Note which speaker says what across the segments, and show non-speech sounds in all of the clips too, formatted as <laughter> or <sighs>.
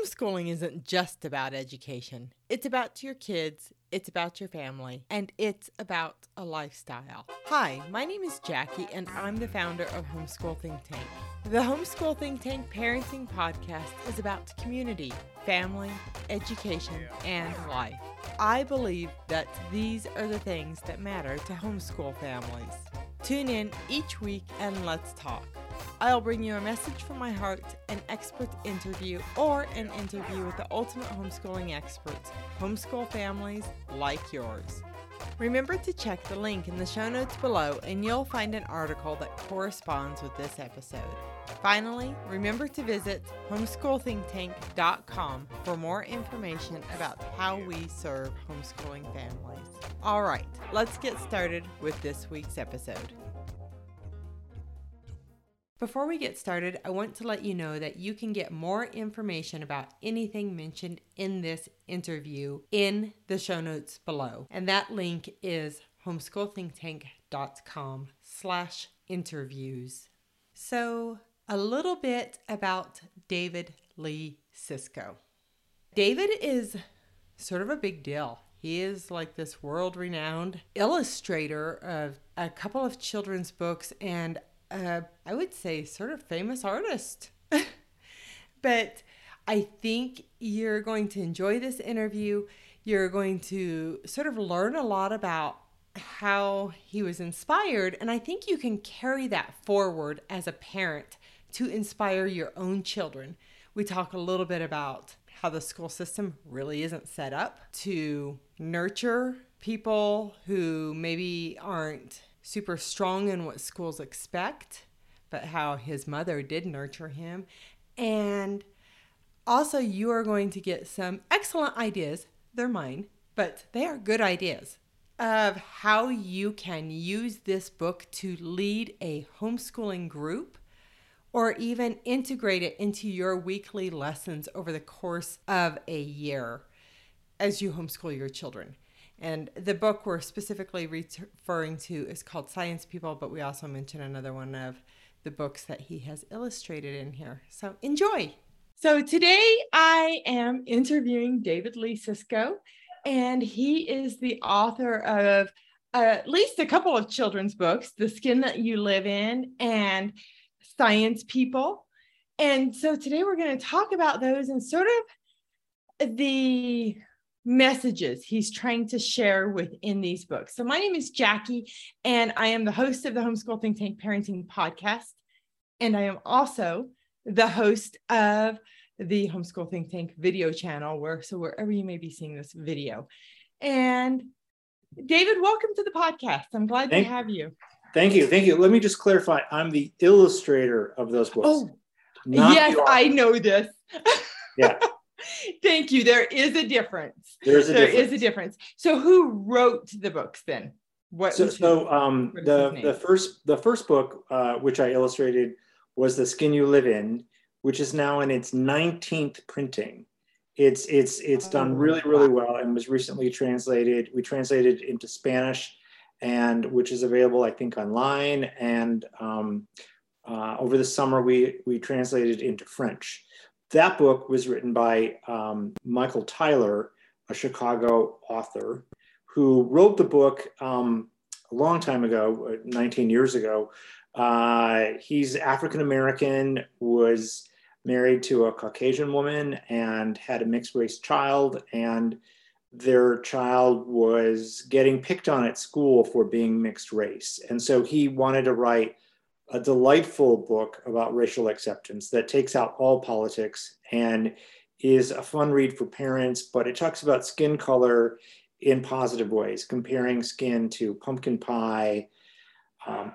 Speaker 1: Homeschooling isn't just about education, it's about your kids, it's about your family, and it's about a lifestyle. Hi, my name is Jackie, and I'm the founder of Homeschool Think Tank. The Homeschool Think Tank Parenting Podcast is about community, family, education, and life. I believe that these are the things that matter to homeschool families. Tune in each week and let's talk. I'll bring you a message from my heart, an expert interview, or an interview with the ultimate homeschooling experts, homeschool families like yours. Remember to check the link in the show notes below and you'll find an article that corresponds with this episode. Finally, remember to visit homeschoolthinktank.com for more information about how we serve homeschooling families. All right, let's get started with this week's episode. Before we get started, I want to let you know that you can get more information about anything mentioned in this interview in the show notes below. And that link is homeschoolthinktank.com slash interviews. So a little bit about David Lee Csicsko. David is sort of a big deal. He is like this world renowned illustrator of a couple of children's books and uh, I would say, sort of famous artist. <laughs> but I think you're going to enjoy this interview. You're going to sort of learn a lot about how he was inspired. And I think you can carry that forward as a parent to inspire your own children. We talk a little bit about how the school system really isn't set up to nurture people who maybe aren't super strong in what schools expect, but how his mother did nurture him. And also, you are going to get some excellent ideas. They're mine, but they are good ideas of how you can use this book to lead a homeschooling group or even integrate it into your weekly lessons over the course of a year as you homeschool your children. And the book we're specifically referring to is called Science People, but we also mention another one of the books that he has illustrated in here. So enjoy. So today I am interviewing David Lee Csicsko, and he is the author of at least a couple of children's books The Skin That You Live In and Science People. And so today we're going to talk about those and sort of the messages he's trying to share within these books. So, my name is Jackie, and I am the host of the Homeschool Think Tank Parenting Podcast. And I am also the host of the Homeschool Think Tank video channel, where so wherever you may be seeing this video. And David, welcome to the podcast. I'm glad thank, to have you.
Speaker 2: Thank you. Thank you. Let me just clarify I'm the illustrator of those books.
Speaker 1: Oh, yes, I know this.
Speaker 2: yeah. <laughs> <laughs>
Speaker 1: Thank you. There is a difference.
Speaker 2: There's a
Speaker 1: there
Speaker 2: difference.
Speaker 1: is a difference. So who wrote the books then?
Speaker 2: What so, so um, the the first the first book uh, which I illustrated was The Skin You Live In, which is now in its 19th printing. It's it's it's oh, done really really well and was recently translated. We translated into Spanish, and which is available I think online. And um, uh, over the summer we we translated into French. That book was written by um, Michael Tyler, a Chicago author, who wrote the book um, a long time ago, uh, 19 years ago. Uh, he's African American, was married to a Caucasian woman, and had a mixed race child. And their child was getting picked on at school for being mixed race. And so he wanted to write a delightful book about racial acceptance that takes out all politics and is a fun read for parents, but it talks about skin color in positive ways, comparing skin to pumpkin pie, um,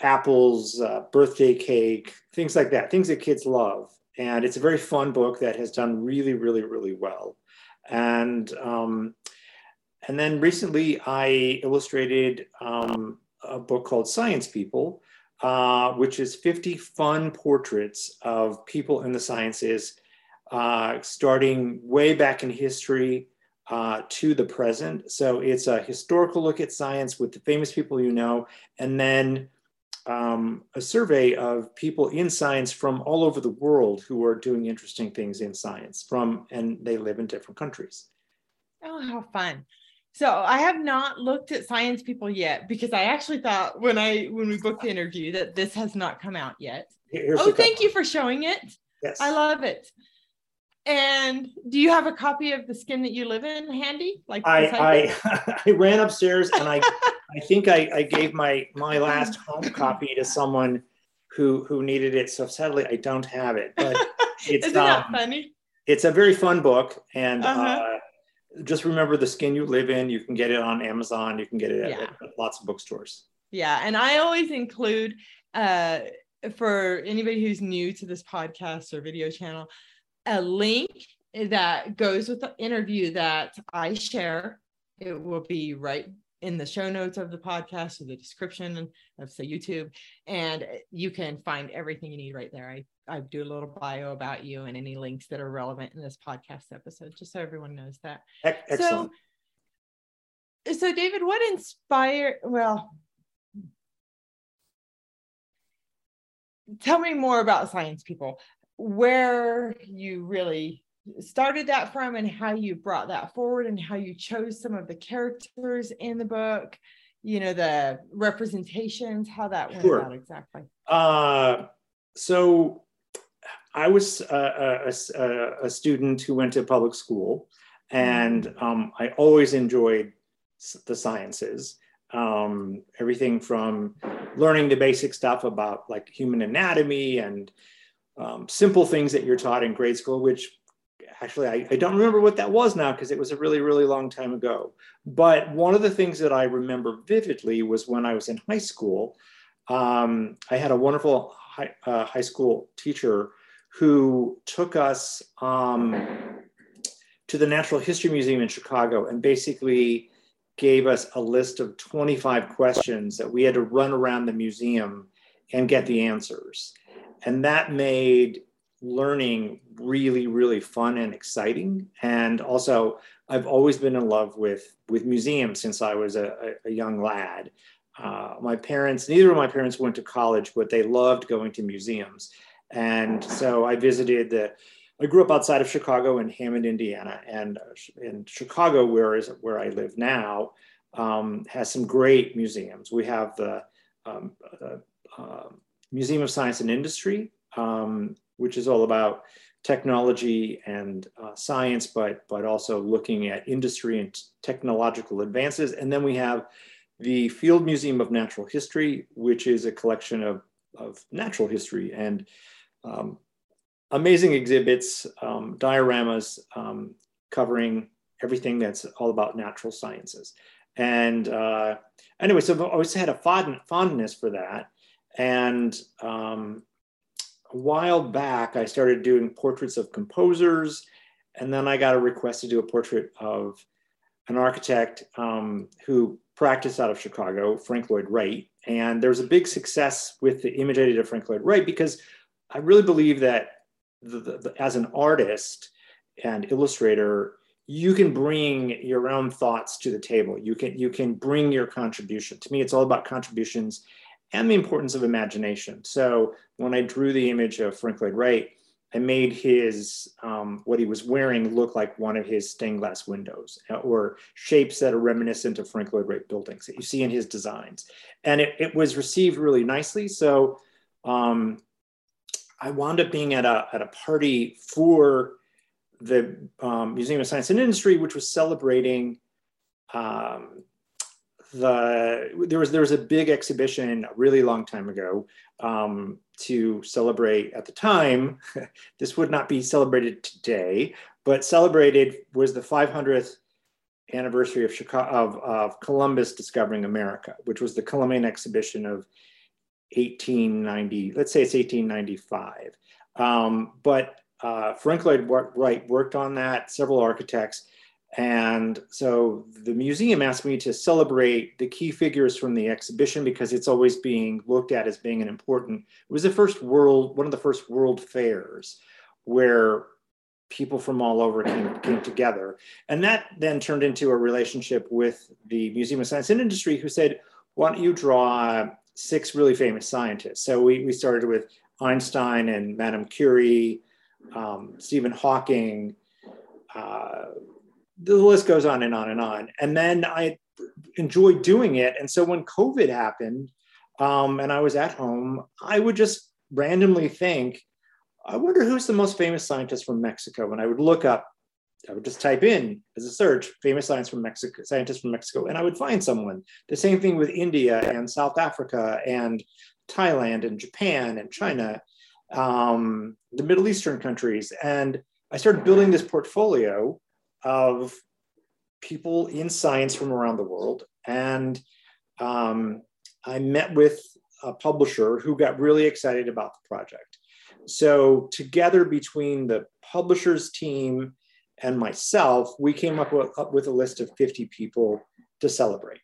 Speaker 2: apples, uh, birthday cake, things like that, things that kids love. And it's a very fun book that has done really, really, really well. And um, and then recently, I illustrated um, a book called Science People, uh, which is 50 fun portraits of people in the sciences, uh, starting way back in history uh, to the present. So it's a historical look at science with the famous people you know, and then um, a survey of people in science from all over the world who are doing interesting things in science from and they live in different countries
Speaker 1: oh how fun so i have not looked at science people yet because i actually thought when i when we booked the interview that this has not come out yet Here's oh thank you for showing it yes i love it and do you have a copy of the skin that you live in handy?
Speaker 2: Like I I, <laughs> I ran upstairs and I <laughs> I think I, I gave my my last home copy to someone who who needed it. So sadly I don't have it. But <laughs>
Speaker 1: it's Isn't that um, funny?
Speaker 2: It's a very fun book and uh-huh. uh, just remember the skin you live in. You can get it on Amazon. You can get it at, yeah. at lots of bookstores.
Speaker 1: Yeah, and I always include uh, for anybody who's new to this podcast or video channel a link that goes with the interview that I share. It will be right in the show notes of the podcast or the description of say YouTube, and you can find everything you need right there. I, I do a little bio about you and any links that are relevant in this podcast episode, just so everyone knows that.
Speaker 2: Excellent.
Speaker 1: So, so David, what inspired? Well, tell me more about science people where you really started that from and how you brought that forward and how you chose some of the characters in the book you know the representations how that went sure. about exactly
Speaker 2: uh, so i was a, a, a, student who went to public school and mm-hmm. um, i always enjoyed the sciences um, everything from learning the basic stuff about like human anatomy and um, simple things that you're taught in grade school, which actually I, I don't remember what that was now because it was a really, really long time ago. But one of the things that I remember vividly was when I was in high school, um, I had a wonderful high, uh, high school teacher who took us um, to the Natural History Museum in Chicago and basically gave us a list of 25 questions that we had to run around the museum and get the answers. And that made learning really really fun and exciting. And also i've always been in love with with museums since i was a, a young lad. Uh, my parents neither of my parents went to college but they loved going to museums and so i visited the i grew up outside of chicago in hammond indiana. And in chicago where is where i live now um, has some great museums. We have the um, uh, uh, Museum of Science and Industry, um, which is all about technology and uh, science, but, but also looking at industry and technological advances. And then we have the Field Museum of Natural History, which is a collection of, of natural history. And um, amazing exhibits, um, dioramas um, covering everything that's all about natural sciences. And uh, anyway, so I've always had a fond, fondness for that. And um, a while back, I started doing portraits of composers. And then I got a request to do a portrait of an architect um, who practiced out of Chicago, Frank Lloyd Wright. And there was a big success with the image I did of Frank Lloyd Wright because I really believe that the, the, the, as an artist and illustrator, you can bring your own thoughts to the table. You can you can bring your contribution. To me, it's all about contributions and the importance of imagination. So when I drew the image of Frank Lloyd Wright, I made his um, what he was wearing look like one of his stained glass windows uh, or shapes that are reminiscent of Frank Lloyd Wright buildings that you see in his designs. And it, it was received really nicely. So um, I wound up being at a, at a party for the um, Museum of Science and Industry, which was celebrating um, the there was there was a big exhibition a really long time ago um, to celebrate at the time. <laughs> this would not be celebrated today, but celebrated was the 500th anniversary of Chicago of, of Columbus discovering America, which was the Columbian exhibition of 1890. Let's say it's 1895. Um, but uh, Frank Lloyd Wright worked on that. Several architects and so the museum asked me to celebrate the key figures from the exhibition because it's always being looked at as being an important, it was the first world, one of the first world fairs where people from all over came, came together. And that then turned into a relationship with the Museum of Science and Industry who said, why don't you draw six really famous scientists. So we, we started with Einstein and Madame Curie, um, Stephen Hawking. Uh, the list goes on and on and on. And then I enjoyed doing it. And so when COVID happened um, and I was at home, I would just randomly think, I wonder who's the most famous scientist from Mexico. And I would look up, I would just type in as a search, famous science from Mexico, scientists from Mexico, and I would find someone. The same thing with India and South Africa and Thailand and Japan and China, um, the Middle Eastern countries. And I started building this portfolio of people in science from around the world. And um, I met with a publisher who got really excited about the project. So, together between the publisher's team and myself, we came up with, up with a list of 50 people to celebrate.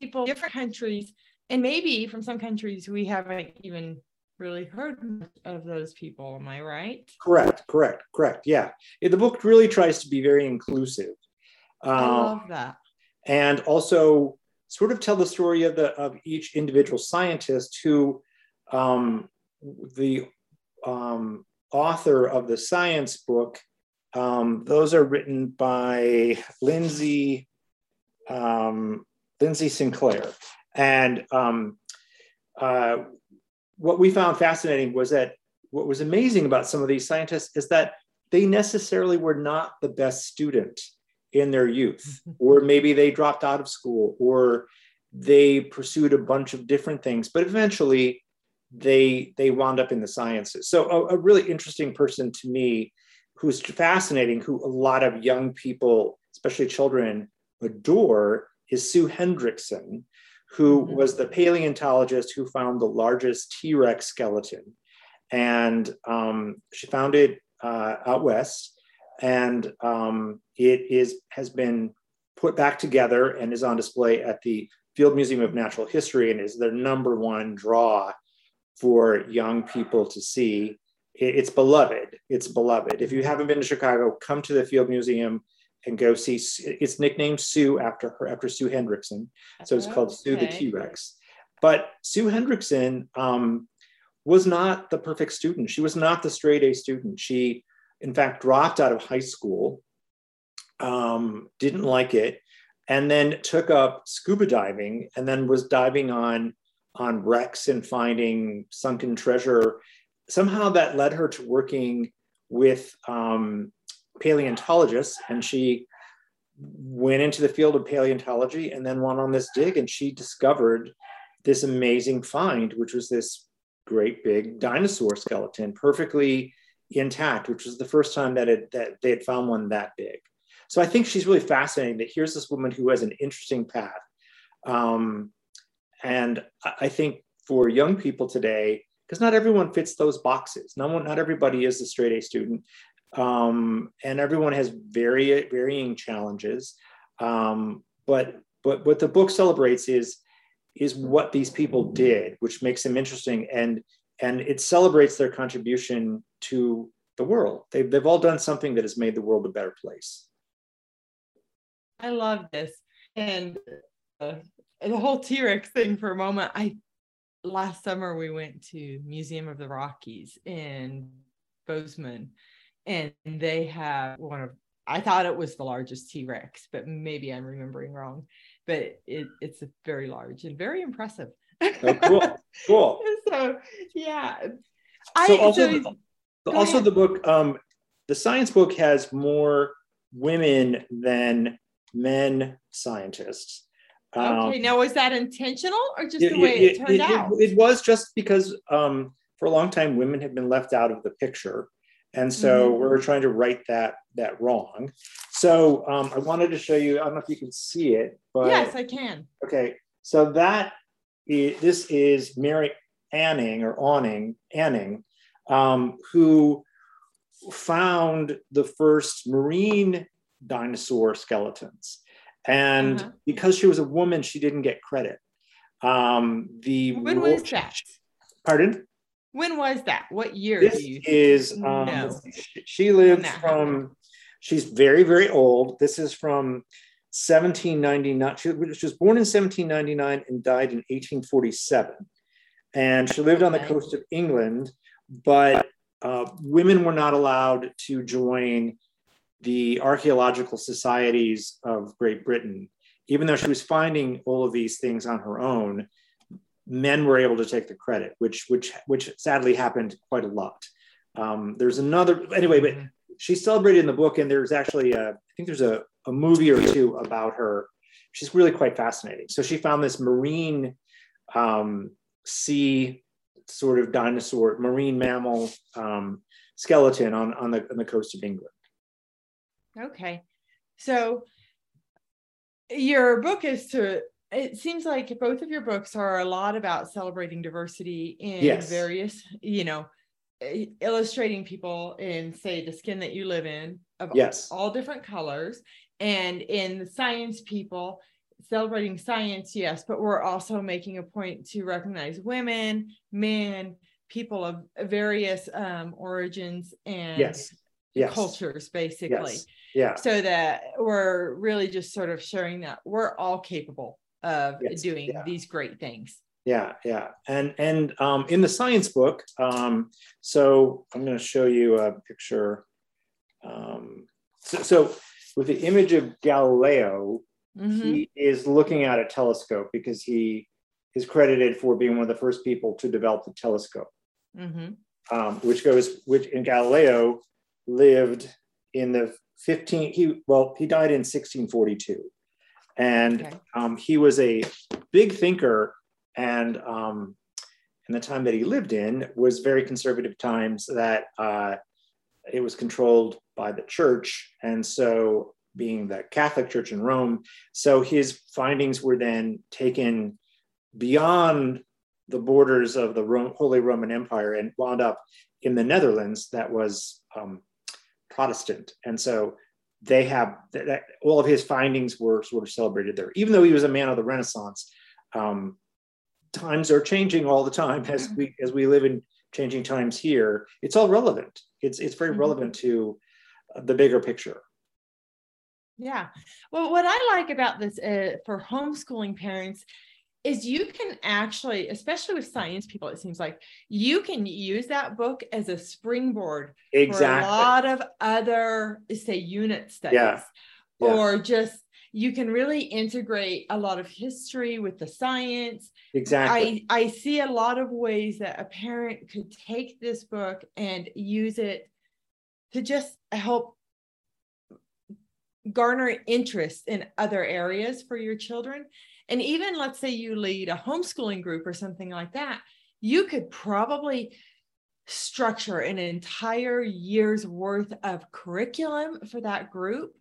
Speaker 1: People, different countries, and maybe from some countries we haven't even really heard of those people. Am I right?
Speaker 2: Correct, correct, correct. Yeah. The book really tries to be very inclusive.
Speaker 1: Um, I love that.
Speaker 2: And also sort of tell the story of the of each individual scientist who um, the um, author of the science book. Um, those are written by Lindsay um, Lindsay Sinclair, and um, uh, what we found fascinating was that what was amazing about some of these scientists is that they necessarily were not the best student in their youth, <laughs> or maybe they dropped out of school, or they pursued a bunch of different things, but eventually they they wound up in the sciences. So a, a really interesting person to me, who's fascinating, who a lot of young people, especially children, adore, is Sue Hendrickson, who mm-hmm. was the paleontologist who found the largest T Rex skeleton. And um, she found it uh, out west, and um, it is has been put back together and is on display at the Field Museum of Natural History and is their number one draw for young people to see. It's beloved. It's beloved. If you haven't been to Chicago, come to the Field Museum and go see. It's nicknamed Sue after her, after Sue Hendrickson. So it's called Sue the T Rex. But Sue Hendrickson um, was not the perfect student. She was not the straight A student. She, in fact, dropped out of high school, um, didn't like it, and then took up scuba diving and then was diving on on wrecks and finding sunken treasure. Somehow that led her to working with um, paleontologist and she went into the field of paleontology and then went on this dig and she discovered this amazing find which was this great big dinosaur skeleton perfectly intact which was the first time that, it, that they had found one that big so i think she's really fascinating that here's this woman who has an interesting path um, and i think for young people today because not everyone fits those boxes. Not, not everybody is a straight A student um, and everyone has very varying challenges. Um, but but what the book celebrates is is what these people did, which makes them interesting, and and it celebrates their contribution to the world. They've they've all done something that has made the world a better place.
Speaker 1: I love this, and uh, the whole T Rex thing for a moment. I last summer we went to Museum of the Rockies in Bozeman and they have one of I thought it was the largest T Rex, but maybe I'm remembering wrong. But it, it's very large and very impressive.
Speaker 2: Oh, cool, <laughs> cool.
Speaker 1: so yeah,
Speaker 2: so I also so, the, also ahead. the book um, the science book has more women than men scientists.
Speaker 1: Okay, um, now was that intentional or just it, the way it, it turned out?
Speaker 2: It, was just because um, for a long time women have been left out of the picture. And so mm-hmm. we're trying to right that that wrong. So um, I wanted to show you. I don't know if you can see it, but
Speaker 1: yes, I can.
Speaker 2: Okay, so that is, this is Mary Anning or Awning Anning, um, who found the first marine dinosaur skeletons, and uh-huh. because she was a woman, she didn't get credit. Um, the
Speaker 1: when was that?
Speaker 2: Pardon?
Speaker 1: When was that? What year?
Speaker 2: This is um, she lived from she's very, very old. This is from 1799. She, she was born in 1799 and died in 1847. And she lived on the coast of England, but uh, women were not allowed to join the archaeological societies of Great Britain. Even though she was finding all of these things on her own, men were able to take the credit, which which which sadly happened quite a lot. Um, there's another anyway, but she's celebrated in the book, and there's actually a, I think there's a, a movie or two about her. She's really quite fascinating. So she found this marine um, sea sort of dinosaur, marine mammal um, skeleton on on the on the coast of England.
Speaker 1: Okay, so your book is to it seems like both of your books are a lot about celebrating diversity in yes. various you know illustrating people in say the skin that you live in of
Speaker 2: yes.
Speaker 1: all, all different colors and in the science people celebrating science yes but we're also making a point to recognize women men people of various um, origins and
Speaker 2: yes. Yes.
Speaker 1: cultures basically
Speaker 2: yes. Yeah
Speaker 1: so that we're really just sort of showing that we're all capable of yes. doing yeah. these great things
Speaker 2: yeah yeah and and um, in the science book um, so i'm going to show you a picture um, so, so, with the image of galileo mm-hmm. he is looking at a telescope because he is credited for being one of the first people to develop the telescope mm-hmm. Um, which goes which in galileo lived in the 15 he well he died in 1642 and okay. um, he was a big thinker and um, in the time that he lived in was very conservative times that uh, it was controlled by the church. And so being the catholic church in rome so his findings were then taken beyond the borders of the Rome, holy roman empire and wound up in the netherlands. That was um, protestant. And so they have that, all of his findings were sort of celebrated there. Even though he was a man of the renaissance um, times are changing all the time as we as we live in changing times here. It's all relevant. It's it's very mm-hmm. relevant to the bigger picture.
Speaker 1: Yeah. Well what i like about this uh, for homeschooling parents is you can actually especially with science people it seems like you can use that book as a springboard
Speaker 2: exactly.
Speaker 1: for a lot of other say unit studies yeah. Yeah. or just you can really integrate a lot of history with the science.
Speaker 2: Exactly.
Speaker 1: I, I see a lot of ways that a parent could take this book and use it to just help garner interest in other areas for your children. And even let's say you lead a homeschooling group or something like that, you could probably structure an entire year's worth of curriculum for that group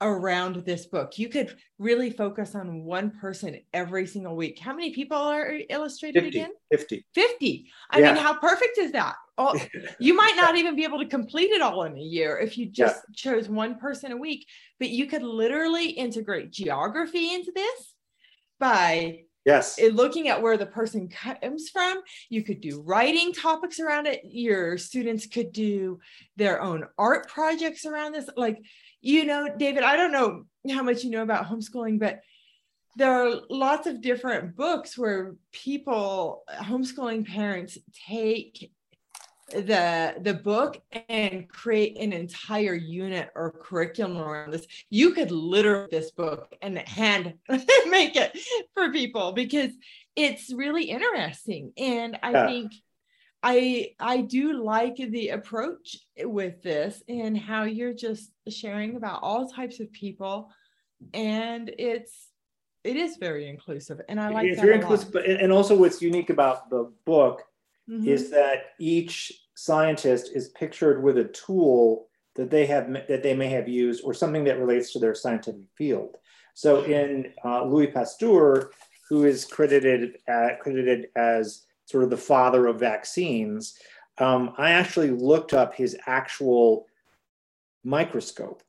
Speaker 1: around this book. You could really focus on one person every single week. How many people are illustrated
Speaker 2: 50,
Speaker 1: again?
Speaker 2: 50.
Speaker 1: 50. I yeah. mean, how perfect is that? Oh, <laughs> you might not even be able to complete it all in a year if you just yeah. chose one person a week, but you could literally integrate geography into this by
Speaker 2: yes.
Speaker 1: looking at where the person comes from you could do writing topics around it. Your students could do their own art projects around this. Like you know, David, I don't know how much you know about homeschooling, but there are lots of different books where people, homeschooling parents, take the the book and create an entire unit or curriculum around this you could literally this book and hand <laughs> make it for people because it's really interesting and i yeah. think I I do like the approach with this and how you're just sharing about all types of people, and it's it is very inclusive, and I like
Speaker 2: it's very inclusive. But and also, what's unique about the book mm-hmm. is that each scientist is pictured with a tool that they have that they may have used or something that relates to their scientific field. So in uh, Louis Pasteur, who is credited at, credited as sort of the father of vaccines, um, I actually looked up his actual microscope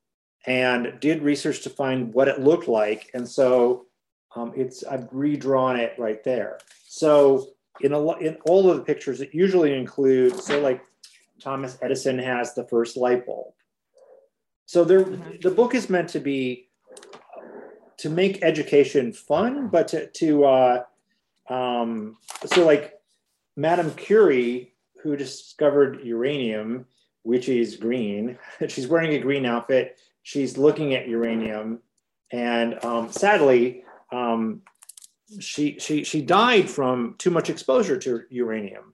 Speaker 2: and did research to find what it looked like. And so um, it's I've redrawn it right there. So in a in all of the pictures, it usually includes so like Thomas Edison has the first light bulb. So there, mm-hmm. the book is meant to be to make education fun, but to to uh, um, so like Madame Curie, who discovered uranium, which is green. <laughs> She's wearing a green outfit. She's looking at uranium, and um, sadly, um, she she she died from too much exposure to uranium.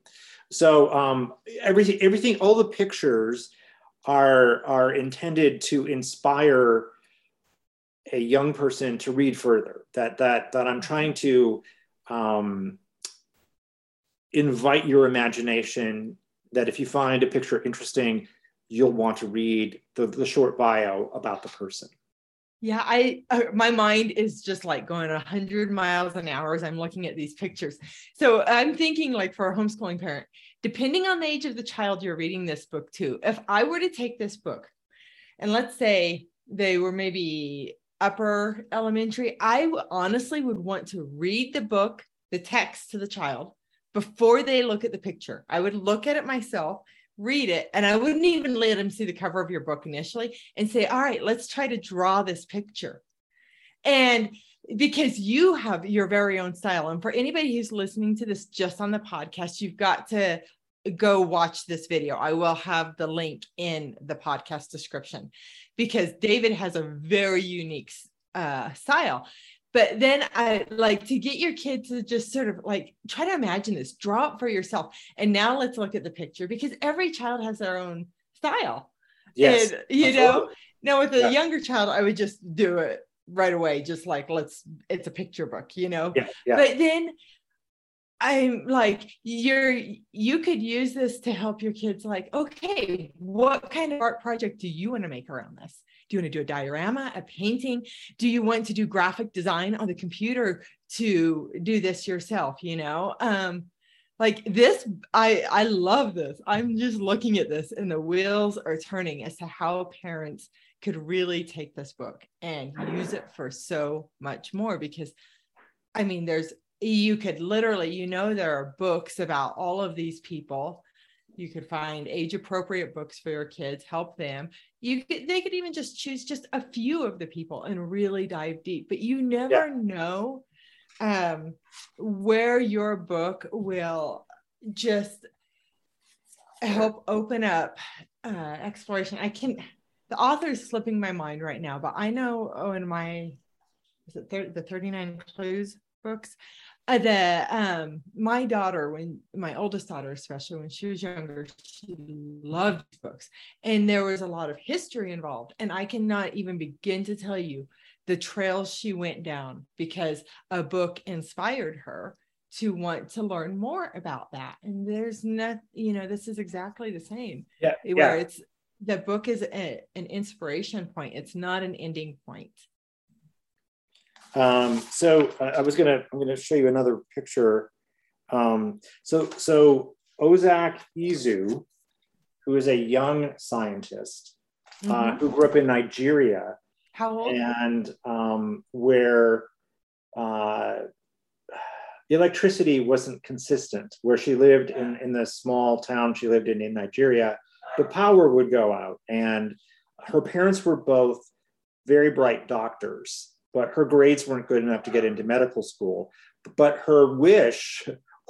Speaker 2: So um, everything everything all the pictures are are intended to inspire a young person to read further. That that that I'm trying to um, invite your imagination. That if you find a picture interesting, you'll want to read the, the short bio about the person.
Speaker 1: Yeah, I uh, my mind is just like going 100 miles an hour as I'm looking at these pictures. So I'm thinking like for a homeschooling parent, depending on the age of the child you're reading this book to, if I were to take this book and let's say they were maybe upper elementary, I honestly would want to read the book, the text to the child before they look at the picture. I would look at it myself read it and i wouldn't even let him see the cover of your book initially and say all right let's try to draw this picture. And because you have your very own style and for anybody who's listening to this just on the podcast you've got to go watch this video. I will have the link in the podcast description because david has a very unique uh, style but then I like to get your kids to just sort of like try to imagine this, draw it for yourself. And now let's look at the picture because every child has their own style. Yes. And, you know, now with a yeah. younger child, I would just do it right away, just like let's it's a picture book, you know. Yeah, yeah. But then I'm like, you're you could use this to help your kids, like, okay, what kind of art project do you want to make around this? Do you want to do a diorama, a painting? Do you want to do graphic design on the computer to do this yourself? You know, um, like this, I I love this. I'm just looking at this, and the wheels are turning as to how parents could really take this book and use it for so much more because I mean, there's you could literally, you know, there are books about all of these people. You could find age appropriate books for your kids, help them. You could, they could even just choose just a few of the people and really dive deep, but you never yeah. know um, where your book will just help open up uh, exploration. I can, the author is slipping my mind right now, but I know, oh, in my, is it thir- the 39 Clues books? Uh, the um my daughter when my oldest daughter especially when she was younger she loved books. And there was a lot of history involved. And i cannot even begin to tell you the trails she went down because a book inspired her to want to learn more about that. And there's not you know this is exactly the same.
Speaker 2: Yeah
Speaker 1: where yeah. it's the book is a, an inspiration point. It's not an ending point
Speaker 2: um, so uh, I was gonna, I'm gonna show you another picture. Um, so, so Ozak Esu, who is a young scientist uh, mm-hmm. uh, who grew up in Nigeria.
Speaker 1: How old?
Speaker 2: And um, where uh, electricity wasn't consistent, where she lived in, in the small town she lived in in Nigeria, the power would go out. And her parents were both very bright doctors but her grades weren't good enough to get into medical school. But her wish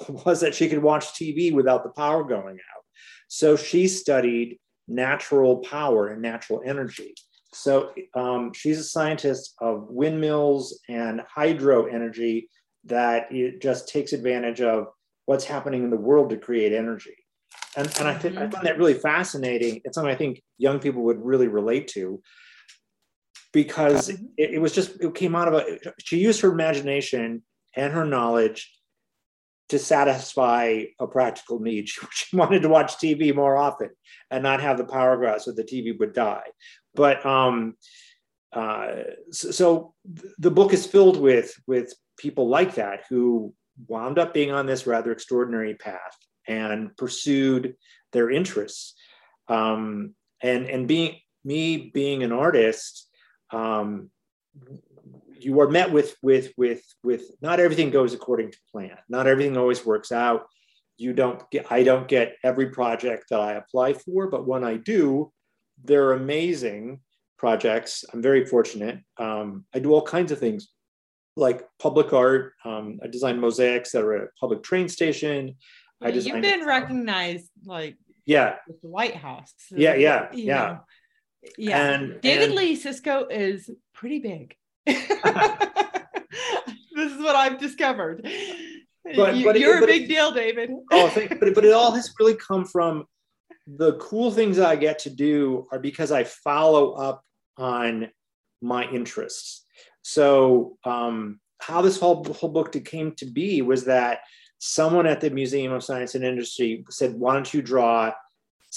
Speaker 2: was that she could watch TV without the power going out. So she studied natural power and natural energy. So um, she's a scientist of windmills and hydro energy that it just takes advantage of what's happening in the world to create energy. And, and I, th- I find that really fascinating. It's something I think young people would really relate to because it, it, was just it came out of a she used her imagination and her knowledge to satisfy a practical need. <laughs> She, she wanted to watch tv more often and not have the power out so the tv would die. But um uh so, so the book is filled with with people like that who wound up being on this rather extraordinary path and pursued their interests. Um and and being me being an artist um, you are met with with with with not everything goes according to plan. Not everything always works out. You don't get I don't get every project that I apply for, but when I do, they're amazing projects. I'm very fortunate. Um, I do all kinds of things like public art. Um, I design mosaics that are at a public train station.
Speaker 1: I You've been recognized like
Speaker 2: yeah
Speaker 1: with the White House.
Speaker 2: Yeah, yeah, yeah. Know.
Speaker 1: Yeah. And, David and, Lee Csicsko is pretty big. <laughs> this is what I've discovered. But, you, are a big it, deal, David. <laughs>
Speaker 2: oh, thank, but but it all has really come from the cool things that I get to do are because I follow up on my interests. So um, how this whole whole book came to be was that someone at the Museum of Science and Industry said, "Why don't you draw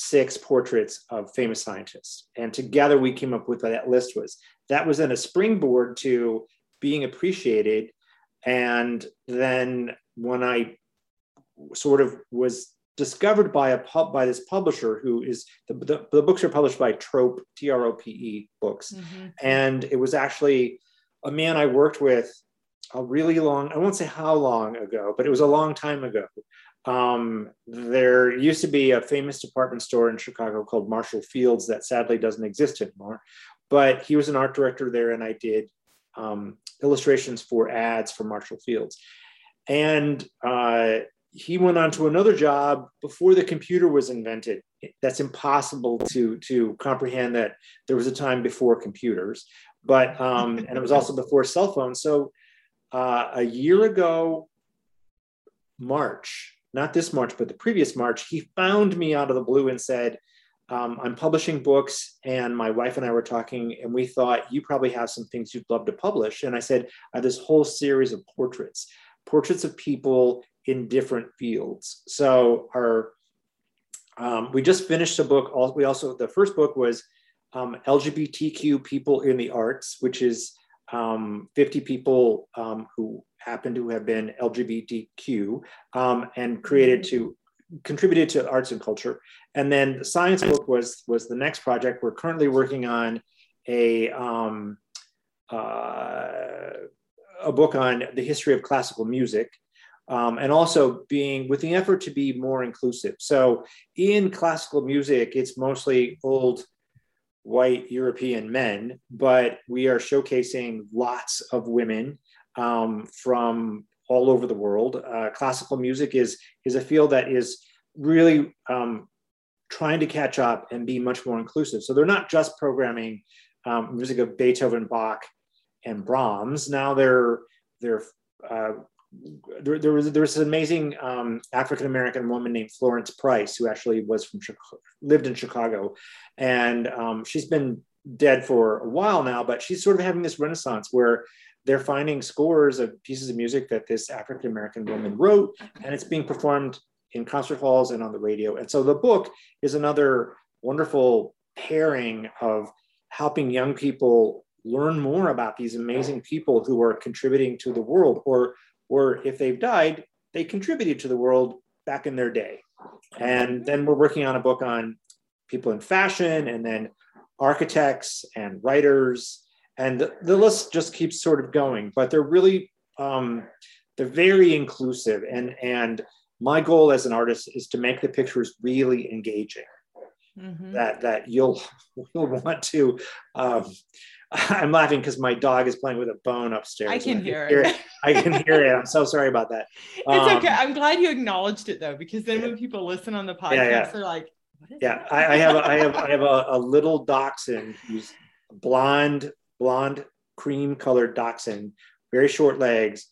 Speaker 2: six portraits of famous scientists?" And together we came up with what that list was. That was then a springboard to being appreciated. And then when I sort of was discovered by a pub by this publisher who is the, the, the books are published by trope t-r-o-p-e books mm-hmm. and it was actually a man i worked with a really long i won't say how long ago but it was a long time ago um, there used to be a famous department store in chicago called marshall fields that sadly doesn't exist anymore but he was an art director there and i did um, illustrations for ads for marshall fields and uh, he went on to another job before the computer was invented. That's impossible to to comprehend that there was a time before computers, but um, <laughs> and it was also before cell phones. So uh, a year ago, March, not this March, but the previous March, he found me out of the blue and said, um, "I'm publishing books, and my wife and I were talking, and we thought you probably have some things you'd love to publish." And I said, "I have this whole series of portraits." portraits of people in different fields. So our um, we just finished a book. We also the first book was um, LGBTQ people in the arts, which is um, 50 people um, who happen to have been LGBTQ um, and created to contributed to arts and culture. And then the science book was was the next project. We're currently working on a um, uh, a book on the history of classical music um, and also being with the effort to be more inclusive. So in classical music, it's mostly old white European men, but we are showcasing lots of women um, from all over the world. Uh, classical music is is a field that is really um, trying to catch up and be much more inclusive. So they're not just programming um, music of Beethoven, Bach, and Brahms. Now they're they're uh, there, there, was there was an amazing um, African American woman named Florence Price who actually was from lived in Chicago, and um, she's been dead for a while now, but she's sort of having this renaissance where they're finding scores of pieces of music that this African American woman wrote, and it's being performed in concert halls and on the radio. And so the book is another wonderful pairing of helping young people learn more about these amazing people who are contributing to the world or or if they've died, they contributed to the world back in their day. And then we're working on a book on people in fashion and then architects and writers. And the, the list just keeps sort of going, but they're really, um, they're very inclusive. And, and my goal as an artist is to make the pictures really engaging. Mm-hmm. That that you'll <laughs> you'll want to um, <laughs> I'm laughing because my dog is playing with a bone upstairs.
Speaker 1: I can, hear, hear, it.
Speaker 2: I can hear it. I'm so sorry about that. <laughs>
Speaker 1: It's um, okay. I'm glad you acknowledged it though, because then when people listen on the podcast, yeah, yeah. they're like,
Speaker 2: yeah, I, I, have a, I have I have a, a little dachshund who's blonde, blonde, cream colored dachshund, very short legs,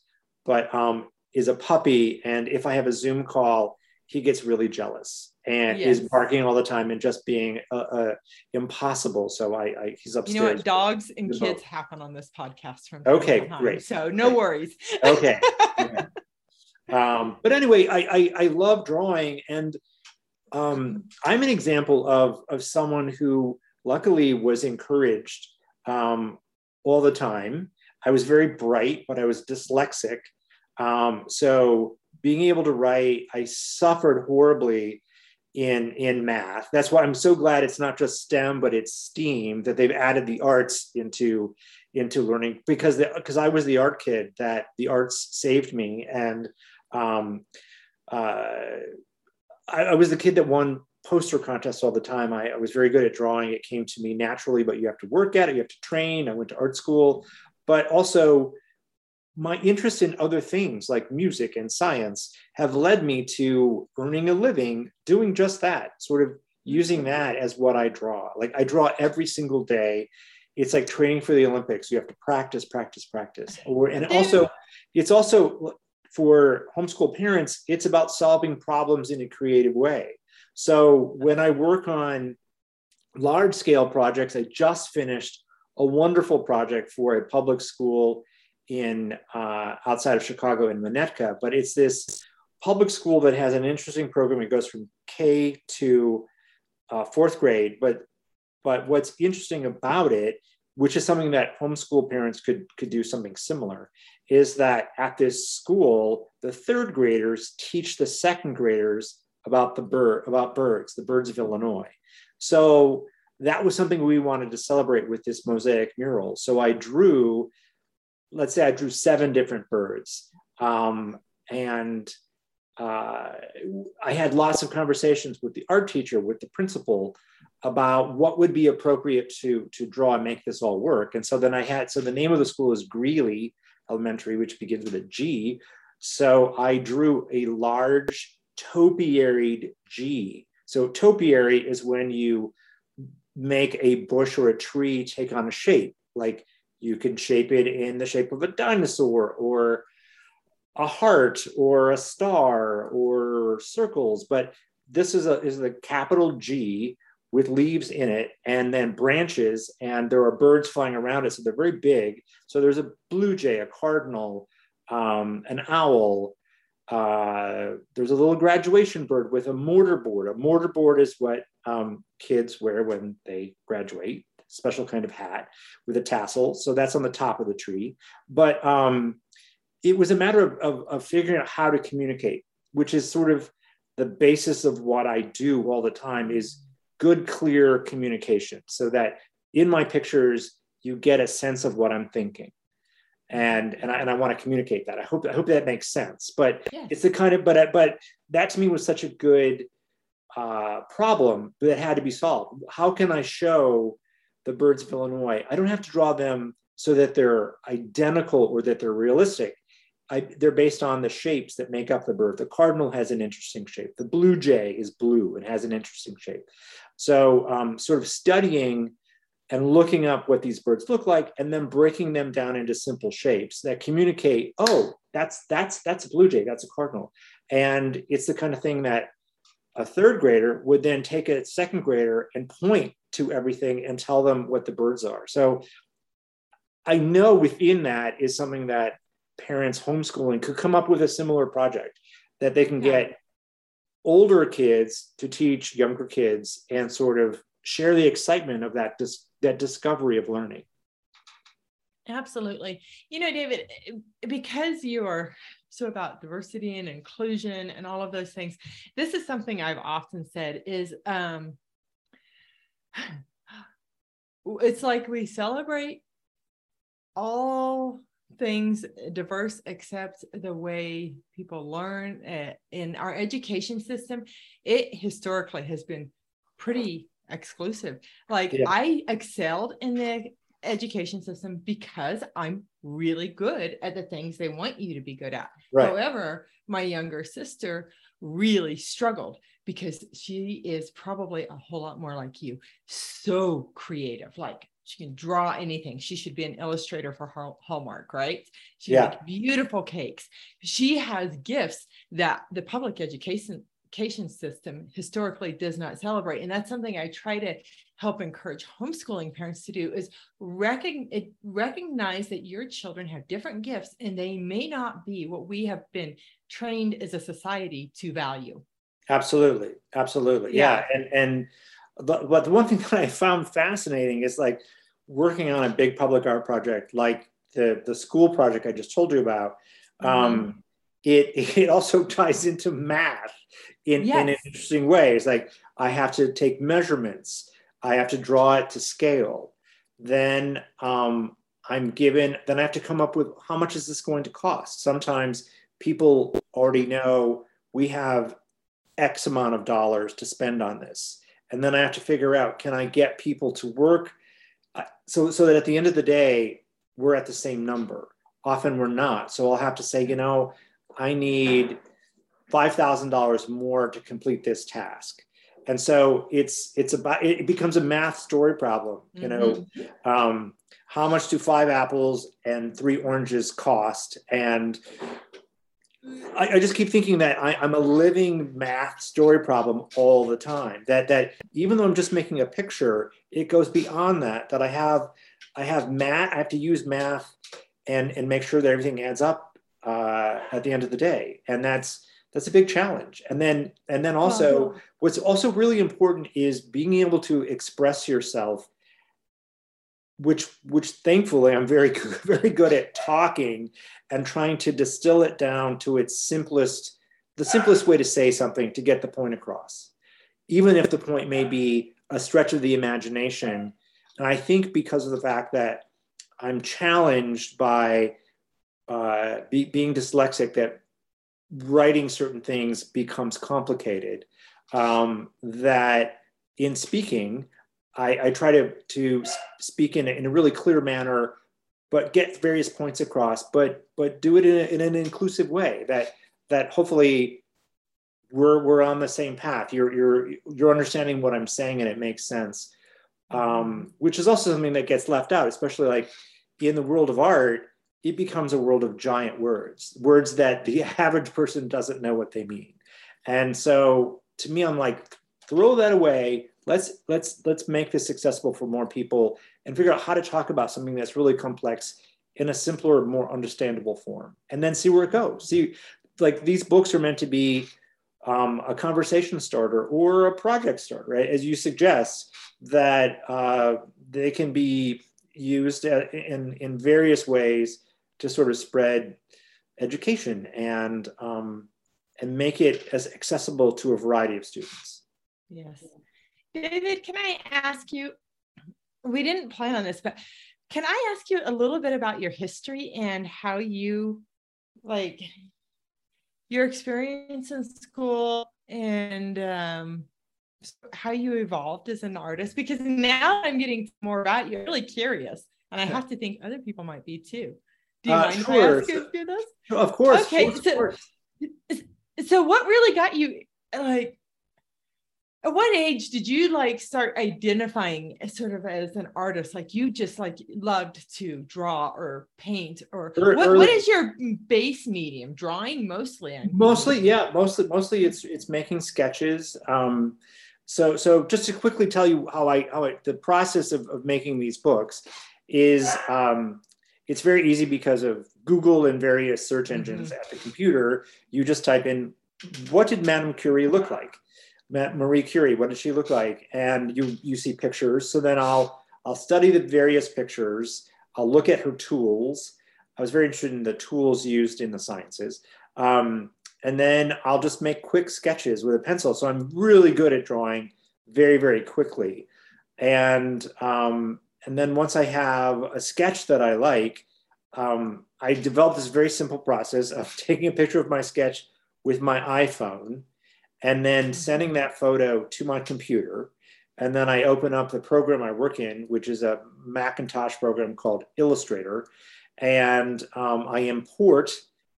Speaker 2: but um, is a puppy. And if I have a Zoom call, he gets really jealous and yes. is barking all the time and just being uh, uh, impossible. So I, I, he's upstairs.
Speaker 1: You know what? Dogs and kids happen on this podcast from
Speaker 2: okay, great.
Speaker 1: So no okay. worries.
Speaker 2: okay. <laughs> Yeah. Um, but anyway, I, I, I love drawing, and um, I'm an example of of someone who luckily was encouraged um, all the time. I was very bright, but I was dyslexic. Um, so being able to write, I suffered horribly in in math. That's why I'm so glad it's not just STEM, but it's STEAM that they've added the arts into into learning because because I was the art kid that the arts saved me and um, uh, I, I, was the kid that won poster contests all the time. I, I, was very good at drawing. It came to me naturally, but you have to work at it. You have to train. I went to art school, but also my interest in other things like music and science have led me to earning a living doing just that, sort of hmm. using that as what I draw. Like I draw every single day. It's like training for the Olympics. You have to practice, practice, practice. Or, and also, it's also for homeschool parents, it's about solving problems in a creative way. So when I work on large scale projects, I just finished a wonderful project for a public school in uh, outside of Chicago in Winnetka, but it's this public school that has an interesting program. It goes from K to uh, fourth grade, but but what's interesting about it, which is something that homeschool parents could could do something similar, is that at this school, the third graders teach the second graders about the bird about birds, the birds of Illinois. So that was something we wanted to celebrate with this mosaic mural. So I drew, let's say I drew seven different birds, um, and uh, I had lots of conversations with the art teacher, with the principal, about what would be appropriate to to draw and make this all work. And so then I had so the name of the school is Greeley Elementary, which begins with a G. So I drew a large topiaried G. So topiary is when you make a bush or a tree take on a shape, like you can shape it in the shape of a dinosaur or a heart or a star or circles, but this is a is the capital G with leaves in it and then branches and there are birds flying around it so they're very big so there's a blue jay a cardinal um, an owl uh, there's a little graduation bird with a mortar board. A mortar board is what um, kids wear when they graduate. Special kind of hat with a tassel. So that's on the top of the tree. But um, it was a matter of, of, of figuring out how to communicate, which is sort of the basis of what I do all the time is good, clear communication so that in my pictures, you get a sense of what I'm thinking. And, and I, and I want to communicate that. I hope, I hope that makes sense, but yes. it's the kind of, but, but that to me was such a good uh, problem that had to be solved. How can I show the birds of Illinois? I don't have to draw them so that they're identical or that they're realistic. I, they're based on the shapes that make up the bird. The cardinal has an interesting shape. The blue jay is blue and has an interesting shape. So, um, sort of studying and looking up what these birds look like, and then breaking them down into simple shapes that communicate. Oh, that's that's that's a blue jay. That's a cardinal, and it's the kind of thing that a third grader would then take a second grader and point to everything and tell them what the birds are. So I know within that is something that parents homeschooling could come up with a similar project that they can get older kids to teach younger kids and sort of share the excitement of that dis- that discovery of learning.
Speaker 1: Absolutely. You know david because you are so about diversity and inclusion and all of those things this is something i've often said is um <sighs> it's like we celebrate all things diverse except the way people learn uh, in our education system. It historically has been pretty exclusive like yeah. i excelled in the education system because i'm really good at the things they want you to be good at right. however my younger sister really struggled because she is probably a whole lot more like you so creative like she can draw anything. She should be an illustrator for Hallmark, right? She yeah. makes beautiful cakes. She has gifts that the public education education system historically does not celebrate. And that's something i try to help encourage homeschooling parents to do is recognize, recognize that your children have different gifts and they may not be what we have been trained as a society to value.
Speaker 2: Absolutely. Absolutely. Yeah, yeah. and and but the one thing <laughs> that i found fascinating is like working on a big public art project like the, the school project I just told you about, um, mm-hmm. It, <laughs> it also ties into math in, yes. in an interesting way. It's like I have to take measurements, I have to draw it to scale. Then um, I'm given, then I have to come up with how much is this going to cost? Sometimes people already know we have X amount of dollars to spend on this. And then I have to figure out can I get people to work so, so that at the end of the day, we're at the same number. Often we're not. So I'll have to say, you know, I need $5,000 more to complete this task. And so it's it's about it becomes a math story problem. You know, mm-hmm. um, how much do five apples and three oranges cost? And I, I just keep thinking that I, am a living math story problem all the time. That that even though I'm just making a picture, it goes beyond that. That I have I have math. I have to use math and and make sure that everything adds up uh, at the end of the day. And that's that's a big challenge. And then and then also what's also really important is being able to express yourself which which thankfully I'm very <laughs> very good at talking and trying to distill it down to its simplest the simplest way to say something to get the point across even if the point may be a stretch of the imagination and I think because of the fact that I'm challenged by uh, be, being dyslexic that writing certain things becomes complicated um, that in speaking I, I try to, to speak in, in a really clear manner, but get various points across, but but do it in, a, in an inclusive way that that hopefully we're we're on the same path. You're you're you're understanding what I'm saying and it makes sense. Um, which is also something that gets left out, especially like in the world of art, it becomes a world of giant words, words that the <laughs> average person doesn't know what they mean. And so to me, I'm like, throw that away, let's let's let's make this accessible for more people and figure out how to talk about something that's really complex in a simpler more understandable form and then see where it goes. See like these books are meant to be um, a conversation starter or a project starter right? As you suggest that uh, they can be used uh, in in various ways to sort of spread education and um, and make it as accessible to a variety of students
Speaker 1: yes David, can I ask you? We didn't plan on this, but can I ask you a little bit about your history and how you like your experience in school and um, how you evolved as an artist? Because now I'm getting more about you. I'm really curious, and I have to think other people might be too. Do you uh, mind sure. if I ask this?
Speaker 2: Of course.
Speaker 1: Okay.
Speaker 2: Of
Speaker 1: so,
Speaker 2: course.
Speaker 1: so what really got you like at what age did you like start identifying sort of as an artist like you just like loved to draw or paint or what, what is your base medium drawing mostly
Speaker 2: mostly yeah mostly mostly it's it's making sketches um so so just to quickly tell you how i how I, the process of, of making these books is um it's very easy because of google and various search engines mm-hmm. at the computer you just type in what did madame curie look like Marie Curie, what did she look like? And you you see pictures. So then I'll I'll study the various pictures. I'll look at her tools. I was very interested in the tools used in the sciences. Um, and then I'll just make quick sketches with a pencil. So I'm really good at drawing very, very quickly. And um, and then once I have a sketch that I like, um, I develop this very simple process of <laughs> taking a picture of my sketch with my iPhone and then sending that photo to my computer. And then I open up the program I work in, which is a Macintosh program called Illustrator. And um, I import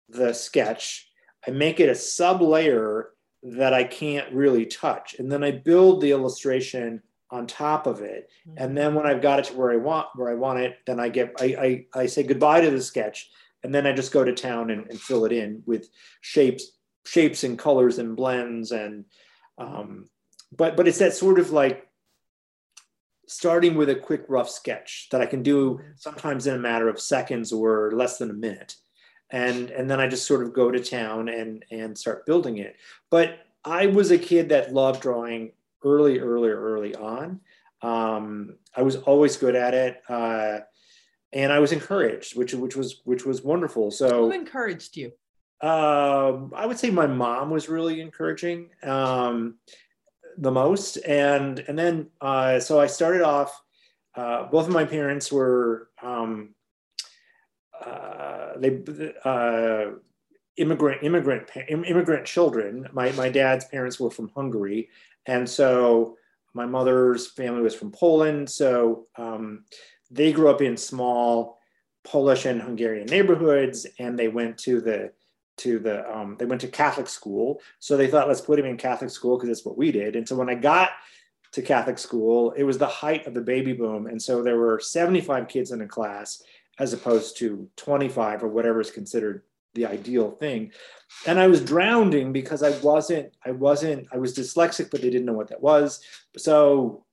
Speaker 2: the sketch. I make it a sub layer that I can't really touch. And then I build the illustration on top of it. And then when I've got it to where I want where I want it, then I get I I, I say goodbye to the sketch. And then I just go to town and, and fill it in with shapes shapes and colors and blends and um, but but it's that sort of like starting with a quick rough sketch that I can do sometimes in a matter of seconds or less than a minute and and then I just sort of go to town and and start building it but I was a kid that loved drawing early early early on um, I was always good at it uh, and I was encouraged which which was which was wonderful so
Speaker 1: who encouraged you
Speaker 2: um, I would say my mom was really encouraging um, the most, and and then uh, so I started off. Uh, both of my parents were um, uh, they uh, immigrant immigrant immigrant children. My my dad's parents were from Hungary, and so my mother's family was from Poland. So um, they grew up in small Polish and Hungarian neighborhoods, and they went to the to the um, they went to Catholic school. So they thought, let's put him in Catholic school because that's what we did. And so when I got to Catholic school, it was the height of the baby boom, and so there were 75 kids in a class as opposed to 25 or whatever is considered the ideal thing. And I was drowning because I wasn't, I wasn't, I was dyslexic, but they didn't know what that was. So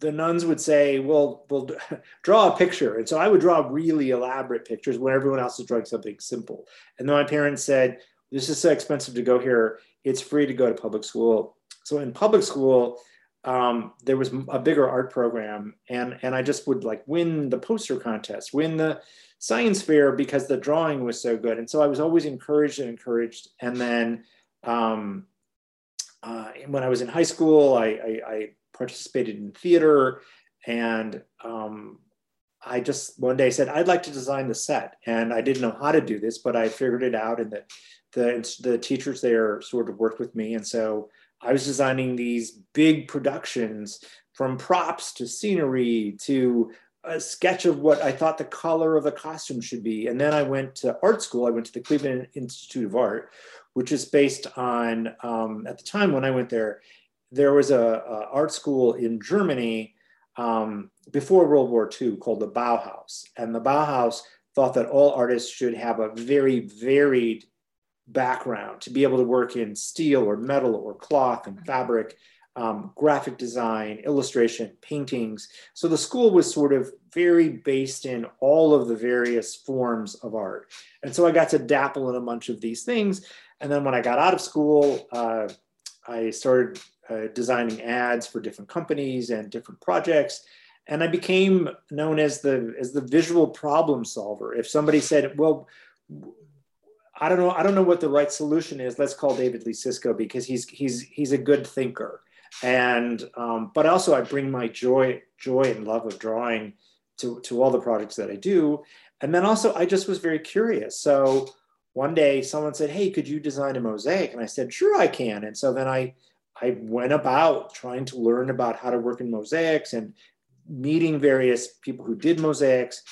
Speaker 2: the nuns would say, well, we'll <laughs> draw a picture. And so I would draw really elaborate pictures when everyone else is drawing something simple. And then my parents said, this is so expensive to go here. It's free to go to public school. So in public school, um, there was a bigger art program and, and I just would like win the poster contest, win the science fair because the drawing was so good. And so I was always encouraged and encouraged. And then um, uh, when I was in high school, I, I, I participated in theater and um, I just one day said, I'd like to design the set. And I didn't know how to do this, but I figured it out. And the, the, the teachers there sort of worked with me. And so I was designing these big productions from props to scenery to a sketch of what I thought the color of the costume should be. And then I went to art school. I went to the Cleveland Institute of Art, which is based on, um, at the time when I went there, there was a, a art school in Germany um, before World War II called the Bauhaus. And the Bauhaus thought that all artists should have a very varied background to be able to work in steel or metal or cloth and fabric um, graphic design, illustration, paintings. So the school was sort of very based in all of the various forms of art. And so I got to dapple in a bunch of these things. And then when I got out of school, uh, I started uh, designing ads for different companies and different projects. And I became known as the as the visual problem solver. If somebody said, "Well, I don't know, I don't know what the right solution is," let's call David Lee Csicsko because he's he's he's a good thinker and um, but also I bring my joy joy and love of drawing to to all the projects that I do, and then also I just was very curious. So one day someone said, "Hey, could you design a mosaic?" And I said, "Sure, I can." And so then I I went about trying to learn about how to work in mosaics and meeting various people who did mosaics.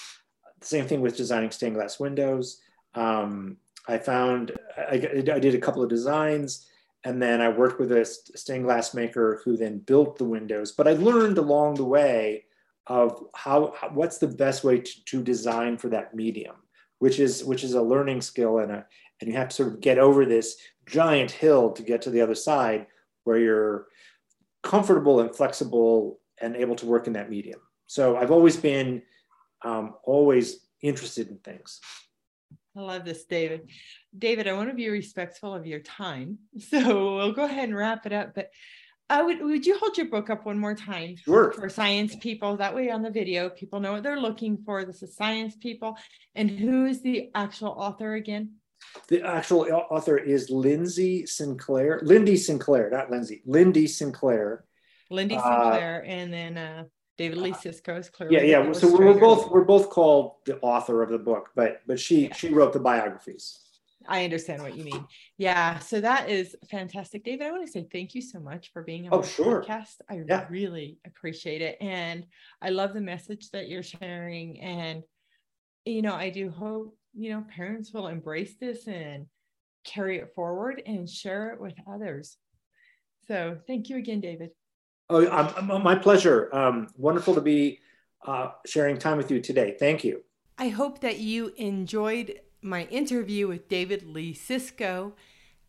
Speaker 2: The same thing with designing stained glass windows. Um, I found I, I did a couple of designs and then I worked with a stained glass maker who then built the windows. But I learned along the way of how, what's the best way to, to design for that medium, which is which is a learning skill and a and you have to sort of get over this giant hill to get to the other side where you're comfortable and flexible and able to work in that medium. So I've always been um, always interested in things.
Speaker 1: I love this, David. David, I want to be respectful of your time. <laughs> So we'll go ahead and wrap it up. But I would would you hold your book up one more time
Speaker 2: sure.
Speaker 1: for science people? That way on the video, people know what they're looking for. This is science people. And who is the actual author again?
Speaker 2: The actual author is Lindsay Sinclair, Lindy Sinclair, not Lindsay, Lindy Sinclair.
Speaker 1: Lindy uh, Sinclair, uh, and then uh, David Lee Csicsko is
Speaker 2: clearly. Yeah, yeah. So we're both we're both called the author of the book, but but she yeah. she wrote the biographies.
Speaker 1: I understand what you mean. Yeah, so that is fantastic, David. I want to say thank you so much for being on
Speaker 2: oh, sure.
Speaker 1: podcast. I yeah. really appreciate it, and I love the message that you're sharing. And you know, I do hope you know parents will embrace this and carry it forward and share it with others. So, thank you again, David.
Speaker 2: Oh, um, my pleasure. Um, wonderful to be uh, sharing time with you today. Thank you.
Speaker 1: I hope that you enjoyed my interview with David Lee Csicsko,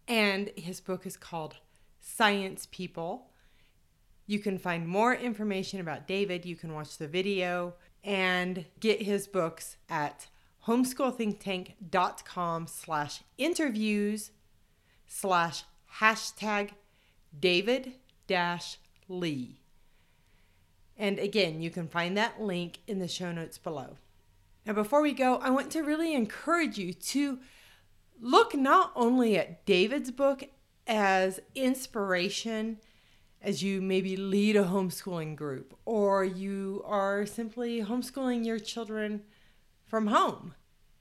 Speaker 1: and his book is called Science People. You can find more information about David. You can watch the video and get his books at homeschoolthinktank.com slash interviews slash hashtag David dash Lee. And again, you can find that link in the show notes below. Now, before we go, I want to really encourage you to look not only at David's book as inspiration as you maybe lead a homeschooling group or you are simply homeschooling your children from home,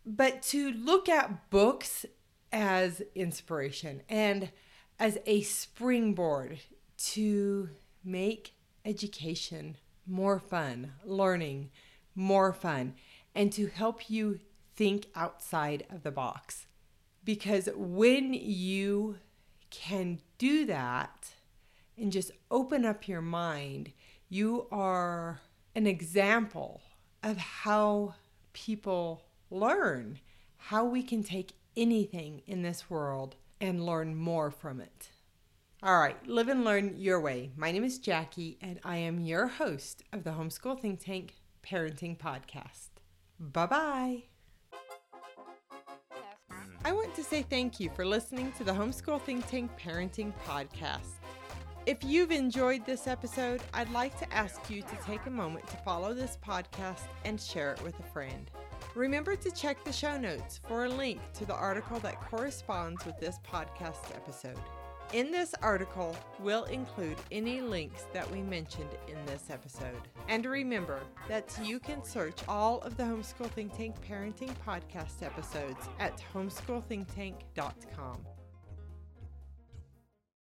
Speaker 1: but to look at books as inspiration and as a springboard to make education more fun, learning more fun, and to help you think outside of the box. Because when you can do that and just open up your mind, you are an example of how people learn, how we can take anything in this world and learn more from it. All right, live and learn your way. My name is Jackie, and I am your host of the Homeschool Think Tank Parenting Podcast. Bye bye. I want to say thank you for listening to the Homeschool Think Tank Parenting Podcast. If you've enjoyed this episode, I'd like to ask you to take a moment to follow this podcast and share it with a friend. Remember to check the show notes for a link to the article that corresponds with this podcast episode. In this article, we'll include any links that we mentioned in this episode. And remember that you can search all of the Homeschool Think Tank Parenting Podcast episodes at homeschoolthinktank.com.